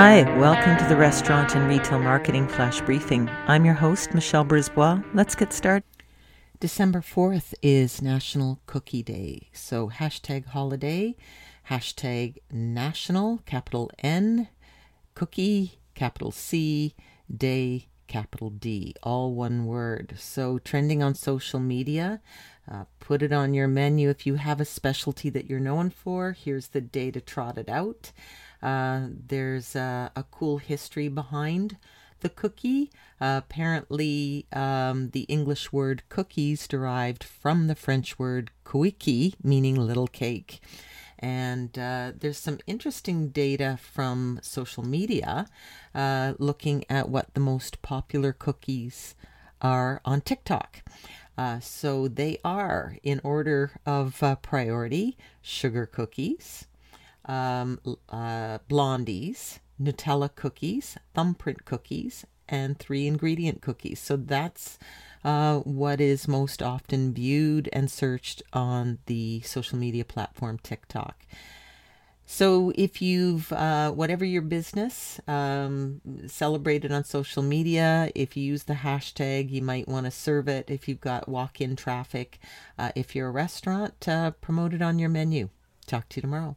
Hi, welcome to the Restaurant and Retail Marketing Flash Briefing. I'm your host, Michelle Brisbois. Let's get started. December 4th is National Cookie Day. So hashtag holiday, hashtag national, capital N, cookie, capital C, day, capital D, all one word. So trending on social media. Uh, put it on your menu if you have a specialty that you're known for. Here's the day to trot it out. Uh, there's a, a, cool history behind the cookie. Uh, apparently, um, the English word cookies derived from the French word couiqui, meaning little cake. And uh, there's some interesting data from social media uh, looking at what the most popular cookies are on TikTok. Uh, so they are, in order of uh, priority, sugar cookies, um, uh, blondies, Nutella cookies, thumbprint cookies, and three ingredient cookies. So that's uh, what is most often viewed and searched on the social media platform TikTok. So if you've, uh, whatever your business, um, celebrated on social media, if you use the hashtag, you might want to serve it. If you've got walk in traffic, uh, if you're a restaurant, uh, promote it on your menu. Talk to you tomorrow.